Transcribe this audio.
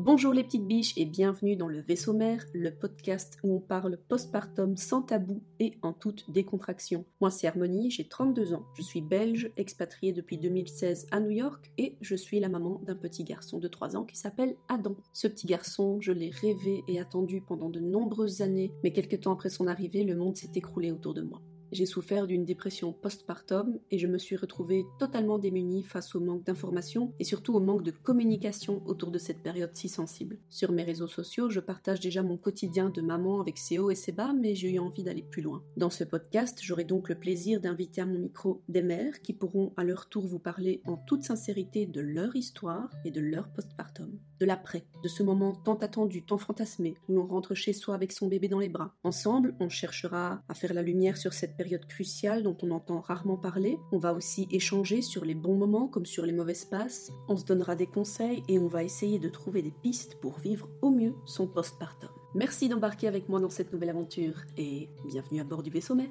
Bonjour les petites biches et bienvenue dans le Vaisseau Mère, le podcast où on parle postpartum sans tabou et en toute décontraction. Moi c'est Harmonie, j'ai 32 ans, je suis belge, expatriée depuis 2016 à New York et je suis la maman d'un petit garçon de 3 ans qui s'appelle Adam. Ce petit garçon, je l'ai rêvé et attendu pendant de nombreuses années, mais quelques temps après son arrivée, le monde s'est écroulé autour de moi. J'ai souffert d'une dépression postpartum et je me suis retrouvée totalement démunie face au manque d'informations et surtout au manque de communication autour de cette période si sensible. Sur mes réseaux sociaux, je partage déjà mon quotidien de maman avec ses hauts et ses bas, mais j'ai eu envie d'aller plus loin. Dans ce podcast, j'aurai donc le plaisir d'inviter à mon micro des mères qui pourront à leur tour vous parler en toute sincérité de leur histoire et de leur postpartum, de l'après, de ce moment tant attendu, tant fantasmé, où l'on rentre chez soi avec son bébé dans les bras. Ensemble, on cherchera à faire la lumière sur cette période cruciale dont on entend rarement parler. On va aussi échanger sur les bons moments comme sur les mauvaises passes. On se donnera des conseils et on va essayer de trouver des pistes pour vivre au mieux son postpartum. Merci d'embarquer avec moi dans cette nouvelle aventure et bienvenue à bord du vaisseau mère.